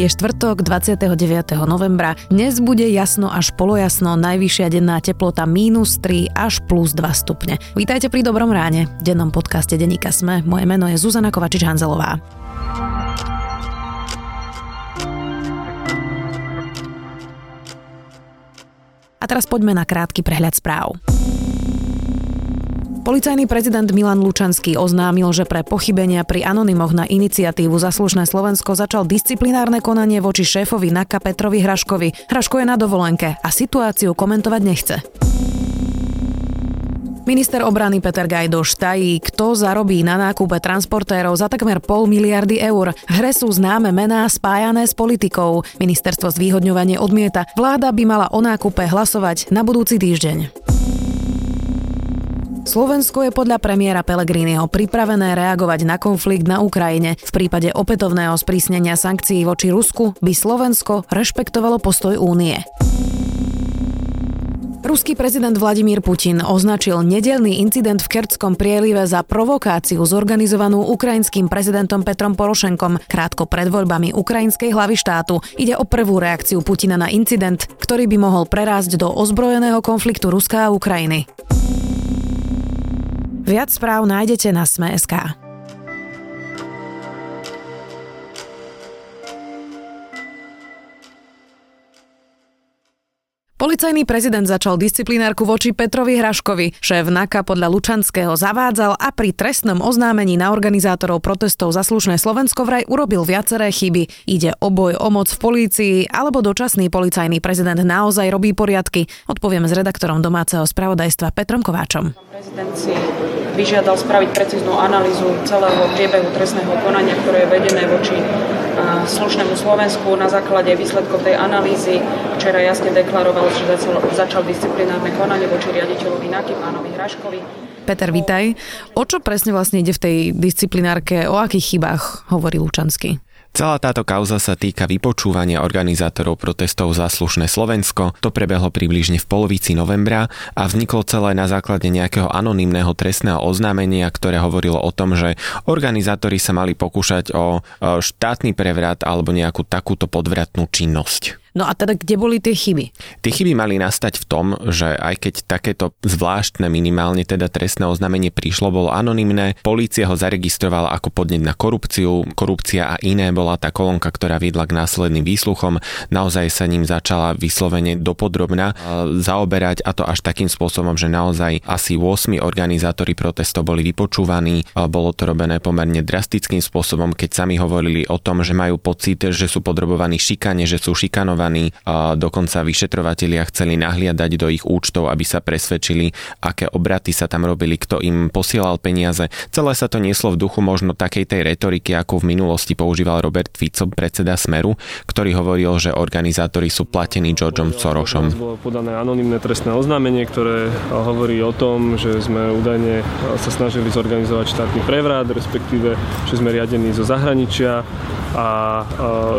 Je štvrtok 29. novembra. Dnes bude jasno až polojasno, najvyššia denná teplota mínus 3 až plus 2 stupne. Vítajte pri Dobrom ráne, v dennom podcaste Denika Sme. Moje meno je Zuzana Kovačič-Hanzelová. A teraz poďme na krátky prehľad správ. Policajný prezident Milan Lučanský oznámil, že pre pochybenia pri anonymoch na iniciatívu Zaslušné Slovensko začal disciplinárne konanie voči šéfovi NAKA Petrovi Hraškovi. Hraško je na dovolenke a situáciu komentovať nechce. Minister obrany Peter Gajdoš tají, kto zarobí na nákupe transportérov za takmer pol miliardy eur. V hre sú známe mená spájané s politikou. Ministerstvo zvýhodňovanie odmieta. Vláda by mala o nákupe hlasovať na budúci týždeň. Slovensko je podľa premiéra Pellegriniho pripravené reagovať na konflikt na Ukrajine. V prípade opätovného sprísnenia sankcií voči Rusku by Slovensko rešpektovalo postoj únie. Ruský prezident Vladimír Putin označil nedelný incident v Kertskom prielive za provokáciu zorganizovanú ukrajinským prezidentom Petrom Porošenkom krátko pred voľbami ukrajinskej hlavy štátu. Ide o prvú reakciu Putina na incident, ktorý by mohol prerásť do ozbrojeného konfliktu Ruska a Ukrajiny. Viac správ nájdete na Sme.sk. Policajný prezident začal disciplinárku voči Petrovi Hraškovi. Šéf NAKA podľa Lučanského zavádzal a pri trestnom oznámení na organizátorov protestov za slušné Slovensko vraj urobil viaceré chyby. Ide o boj o moc v polícii alebo dočasný policajný prezident naozaj robí poriadky. Odpovieme s redaktorom domáceho spravodajstva Petrom Kováčom. Prezident vyžiadal spraviť precíznu analýzu celého priebehu trestného konania, ktoré je vedené voči slušnému Slovensku na základe výsledkov tej analýzy. Včera jasne deklaroval, že začal, začal disciplinárne konanie voči riaditeľovi NAKY, pánovi Hraškovi. Peter, vitaj. O čo presne vlastne ide v tej disciplinárke? O akých chybách hovorí Lučanský? Celá táto kauza sa týka vypočúvania organizátorov protestov za slušné Slovensko. To prebehlo približne v polovici novembra a vzniklo celé na základe nejakého anonymného trestného oznámenia, ktoré hovorilo o tom, že organizátori sa mali pokúšať o štátny prevrat alebo nejakú takúto podvratnú činnosť. No a teda kde boli tie chyby? Tie chyby mali nastať v tom, že aj keď takéto zvláštne minimálne teda trestné oznámenie prišlo, bolo anonymné, polícia ho zaregistrovala ako podnet na korupciu, korupcia a iné bola tá kolónka, ktorá viedla k následným výsluchom, naozaj sa ním začala vyslovene dopodrobna zaoberať a to až takým spôsobom, že naozaj asi 8 organizátori protestov boli vypočúvaní, bolo to robené pomerne drastickým spôsobom, keď sami hovorili o tom, že majú pocit, že sú podrobovaní šikane, že sú šikanovaní zainteresovaní, dokonca vyšetrovatelia chceli nahliadať do ich účtov, aby sa presvedčili, aké obraty sa tam robili, kto im posielal peniaze. Celé sa to nieslo v duchu možno takej tej retoriky, ako v minulosti používal Robert Fico, predseda Smeru, ktorý hovoril, že organizátori sú platení Georgeom Sorosom. Bolo podané anonimné trestné oznámenie, ktoré hovorí o tom, že sme údajne sa snažili zorganizovať štátny prevrat, respektíve, že sme riadení zo zahraničia a, a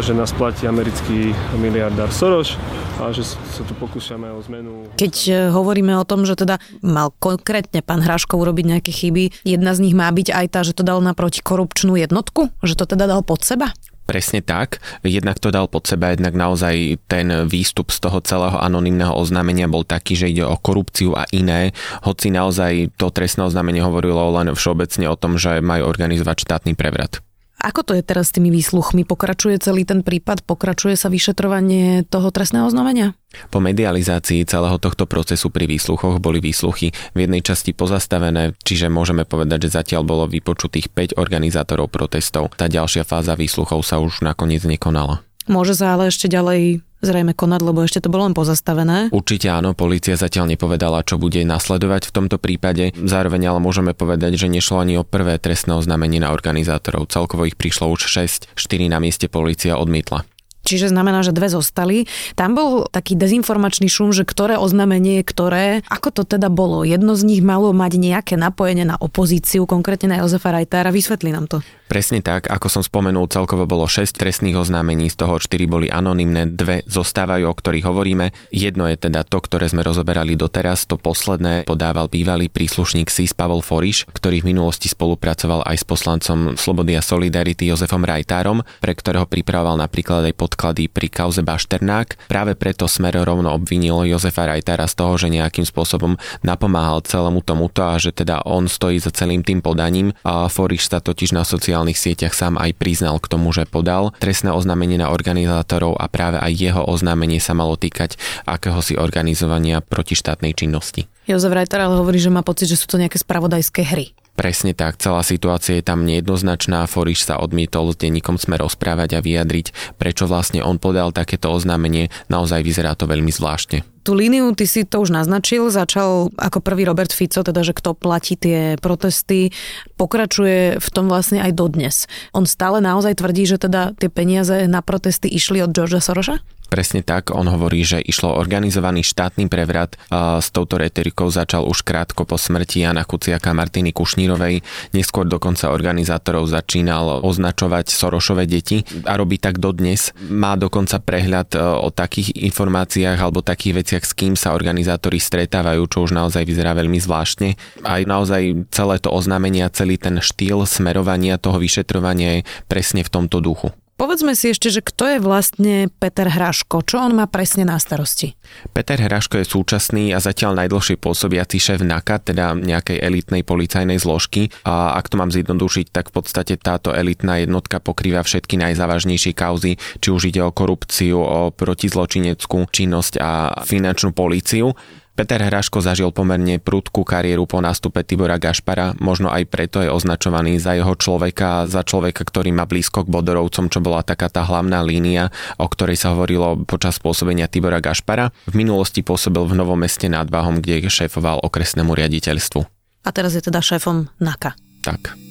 že nás platí americký miliardár Soros a že sa tu pokúšame o zmenu. Keď e, hovoríme o tom, že teda mal konkrétne pán Hraško urobiť nejaké chyby, jedna z nich má byť aj tá, že to dal na protikorupčnú jednotku? Že to teda dal pod seba? Presne tak. Jednak to dal pod seba, jednak naozaj ten výstup z toho celého anonymného oznámenia bol taký, že ide o korupciu a iné, hoci naozaj to trestné oznámenie hovorilo len všeobecne o tom, že majú organizovať štátny prevrat. Ako to je teraz s tými výsluchmi? Pokračuje celý ten prípad? Pokračuje sa vyšetrovanie toho trestného oznámenia? Po medializácii celého tohto procesu pri výsluchoch boli výsluchy v jednej časti pozastavené, čiže môžeme povedať, že zatiaľ bolo vypočutých 5 organizátorov protestov. Tá ďalšia fáza výsluchov sa už nakoniec nekonala. Môže sa ale ešte ďalej zrejme konať, lebo ešte to bolo len pozastavené. Určite áno, policia zatiaľ nepovedala, čo bude nasledovať v tomto prípade. Zároveň ale môžeme povedať, že nešlo ani o prvé trestné oznámenie na organizátorov. Celkovo ich prišlo už 6, 4 na mieste policia odmietla. Čiže znamená, že dve zostali. Tam bol taký dezinformačný šum, že ktoré oznámenie je ktoré. Ako to teda bolo? Jedno z nich malo mať nejaké napojenie na opozíciu, konkrétne na Jozefa Rajtára. Vysvetli nám to. Presne tak, ako som spomenul, celkovo bolo 6 trestných oznámení, z toho 4 boli anonymné, dve zostávajú, o ktorých hovoríme. Jedno je teda to, ktoré sme rozoberali doteraz, to posledné podával bývalý príslušník SIS Pavel Foriš, ktorý v minulosti spolupracoval aj s poslancom Slobody a Solidarity Jozefom Rajtárom, pre ktorého pripravoval napríklad aj podklady pri kauze Bašternák. Práve preto Smer rovno obvinil Jozefa Rajtara z toho, že nejakým spôsobom napomáhal celému tomuto a že teda on stojí za celým tým podaním. A Foriš sa totiž na sociálnych sieťach sám aj priznal k tomu, že podal trestné oznámenie na organizátorov a práve aj jeho oznámenie sa malo týkať akéhosi organizovania protištátnej činnosti. Jozef Reiter ale hovorí, že má pocit, že sú to nejaké spravodajské hry. Presne tak, celá situácia je tam nejednoznačná. Foriš sa odmietol s denníkom sme rozprávať a vyjadriť, prečo vlastne on podal takéto oznámenie. Naozaj vyzerá to veľmi zvláštne. Tú líniu ty si to už naznačil, začal ako prvý Robert Fico, teda že kto platí tie protesty, pokračuje v tom vlastne aj dodnes. On stále naozaj tvrdí, že teda tie peniaze na protesty išli od Georgea Soroša? Presne tak, on hovorí, že išlo organizovaný štátny prevrat. S touto retorikou začal už krátko po smrti Jana Kuciaka Martiny Kušnírovej. Neskôr dokonca organizátorov začínal označovať Sorošové deti a robí tak dodnes. Má dokonca prehľad e, o takých informáciách alebo takých veciach, s kým sa organizátori stretávajú, čo už naozaj vyzerá veľmi zvláštne. Aj naozaj celé to oznámenie a celý ten štýl smerovania toho vyšetrovania je presne v tomto duchu. Povedzme si ešte, že kto je vlastne Peter Hraško? Čo on má presne na starosti? Peter Hraško je súčasný a zatiaľ najdlhšie pôsobiaci šéf NAKA, teda nejakej elitnej policajnej zložky. A ak to mám zjednodušiť, tak v podstate táto elitná jednotka pokrýva všetky najzávažnejšie kauzy, či už ide o korupciu, o protizločineckú činnosť a finančnú políciu. Peter Hraško zažil pomerne prudkú kariéru po nástupe Tibora Gašpara, možno aj preto je označovaný za jeho človeka, za človeka, ktorý má blízko k Bodorovcom, čo bola taká tá hlavná línia, o ktorej sa hovorilo počas pôsobenia Tibora Gašpara. V minulosti pôsobil v Novom meste nad Váhom, kde šéfoval okresnému riaditeľstvu. A teraz je teda šéfom NAKA. Tak.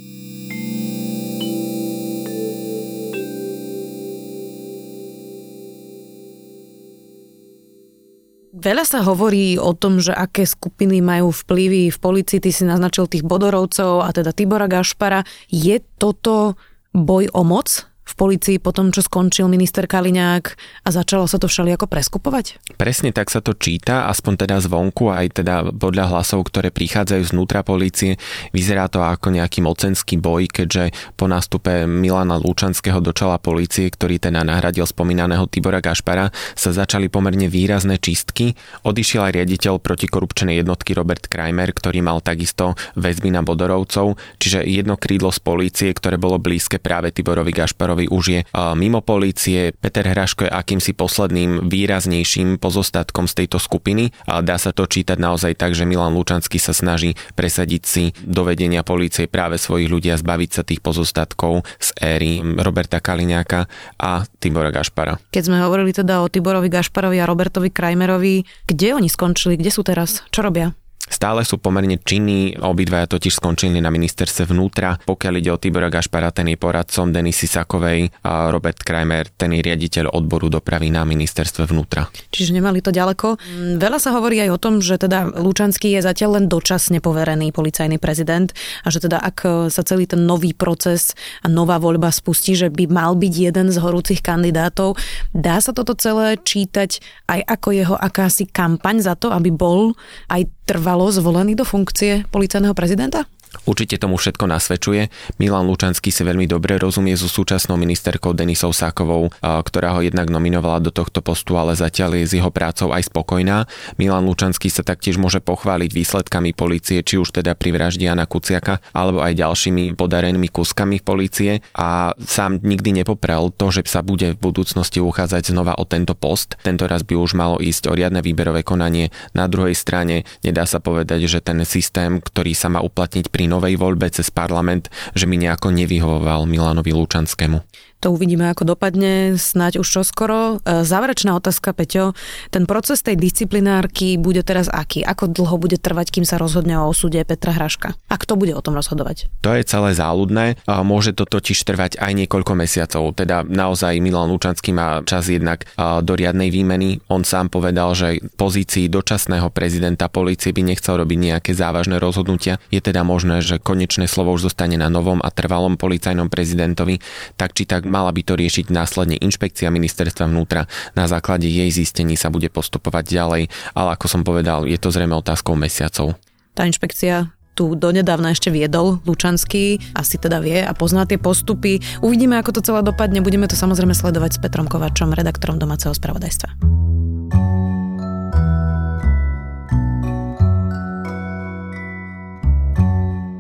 Veľa sa hovorí o tom, že aké skupiny majú vplyvy v policii. Ty si naznačil tých Bodorovcov a teda Tibora Gašpara. Je toto boj o moc v policii po tom, čo skončil minister Kaliňák a začalo sa to všelijako preskupovať? Presne tak sa to číta, aspoň teda zvonku, aj teda podľa hlasov, ktoré prichádzajú znútra polície. Vyzerá to ako nejaký mocenský boj, keďže po nástupe Milana Lučanského do čela polície, ktorý teda nahradil spomínaného Tibora Gašpara, sa začali pomerne výrazné čistky. Odišiel aj riaditeľ protikorupčnej jednotky Robert Kramer, ktorý mal takisto väzby na Bodorovcov, čiže jedno krídlo z polície, ktoré bolo blízke práve Tiborovi Gašparovi Kolárovi už je mimo polície. Peter Hraško je akýmsi posledným výraznejším pozostatkom z tejto skupiny a dá sa to čítať naozaj tak, že Milan Lučanský sa snaží presadiť si do vedenia polície práve svojich ľudí a zbaviť sa tých pozostatkov z éry Roberta Kaliňáka a Tibora Gašpara. Keď sme hovorili teda o Tiborovi Gašparovi a Robertovi Krajmerovi, kde oni skončili, kde sú teraz, čo robia? Stále sú pomerne činní, obidvaja totiž skončili na ministerstve vnútra. Pokiaľ ide o Tibora Gašpara, ten je poradcom Denisy Sakovej a Robert Kramer, ten je riaditeľ odboru dopravy na ministerstve vnútra. Čiže nemali to ďaleko. Mm, veľa sa hovorí aj o tom, že teda Lučanský je zatiaľ len dočasne poverený policajný prezident a že teda ak sa celý ten nový proces a nová voľba spustí, že by mal byť jeden z horúcich kandidátov, dá sa toto celé čítať aj ako jeho akási kampaň za to, aby bol aj trvalo zvolený do funkcie policajného prezidenta? Určite tomu všetko nasvedčuje. Milan Lučanský si veľmi dobre rozumie so súčasnou ministerkou Denisou Sákovou, ktorá ho jednak nominovala do tohto postu, ale zatiaľ je s jeho prácou aj spokojná. Milan Lučanský sa taktiež môže pochváliť výsledkami policie, či už teda pri vražde Jana Kuciaka, alebo aj ďalšími podarenými kuskami policie a sám nikdy nepoprel to, že sa bude v budúcnosti uchádzať znova o tento post. Tento raz by už malo ísť o riadne výberové konanie. Na druhej strane nedá sa povedať, že ten systém, ktorý sa má uplatniť pri novej voľbe cez parlament, že mi nejako nevyhovoval Milanovi Lučanskému. To uvidíme, ako dopadne, snáď už čoskoro. E, záverečná otázka, Peťo. Ten proces tej disciplinárky bude teraz aký? Ako dlho bude trvať, kým sa rozhodne o osude Petra Hraška? A kto bude o tom rozhodovať? To je celé záľudné. Môže to totiž trvať aj niekoľko mesiacov. Teda naozaj Milan Lučanský má čas jednak do riadnej výmeny. On sám povedal, že pozícii dočasného prezidenta policie by nechcel robiť nejaké závažné rozhodnutia. Je teda možné, že konečné slovo už zostane na novom a trvalom policajnom prezidentovi. Tak či tak mala by to riešiť následne inšpekcia ministerstva vnútra. Na základe jej zistení sa bude postupovať ďalej, ale ako som povedal, je to zrejme otázkou mesiacov. Tá inšpekcia tu donedávna ešte viedol Lučanský, asi teda vie a pozná tie postupy. Uvidíme, ako to celé dopadne, budeme to samozrejme sledovať s Petrom Kovačom, redaktorom domáceho spravodajstva.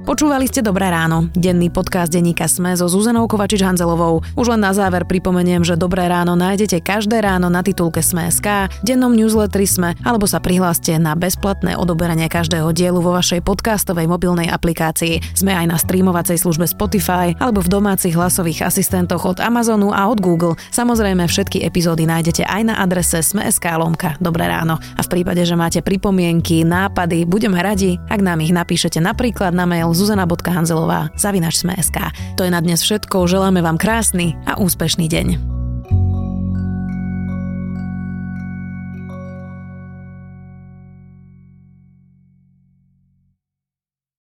Počúvali ste Dobré ráno, denný podcast denníka Sme so Zuzanou Kovačič-Hanzelovou. Už len na záver pripomeniem, že Dobré ráno nájdete každé ráno na titulke Sme.sk, dennom newsletteri Sme, alebo sa prihláste na bezplatné odoberanie každého dielu vo vašej podcastovej mobilnej aplikácii. Sme aj na streamovacej službe Spotify alebo v domácich hlasových asistentoch od Amazonu a od Google. Samozrejme všetky epizódy nájdete aj na adrese Sme.sk lomka Dobré ráno. A v prípade, že máte pripomienky, nápady, budeme radi, ak nám ich napíšete napríklad na mail zuzana.hanzelová zavinač sme.sk. To je na dnes všetko, želáme vám krásny a úspešný deň.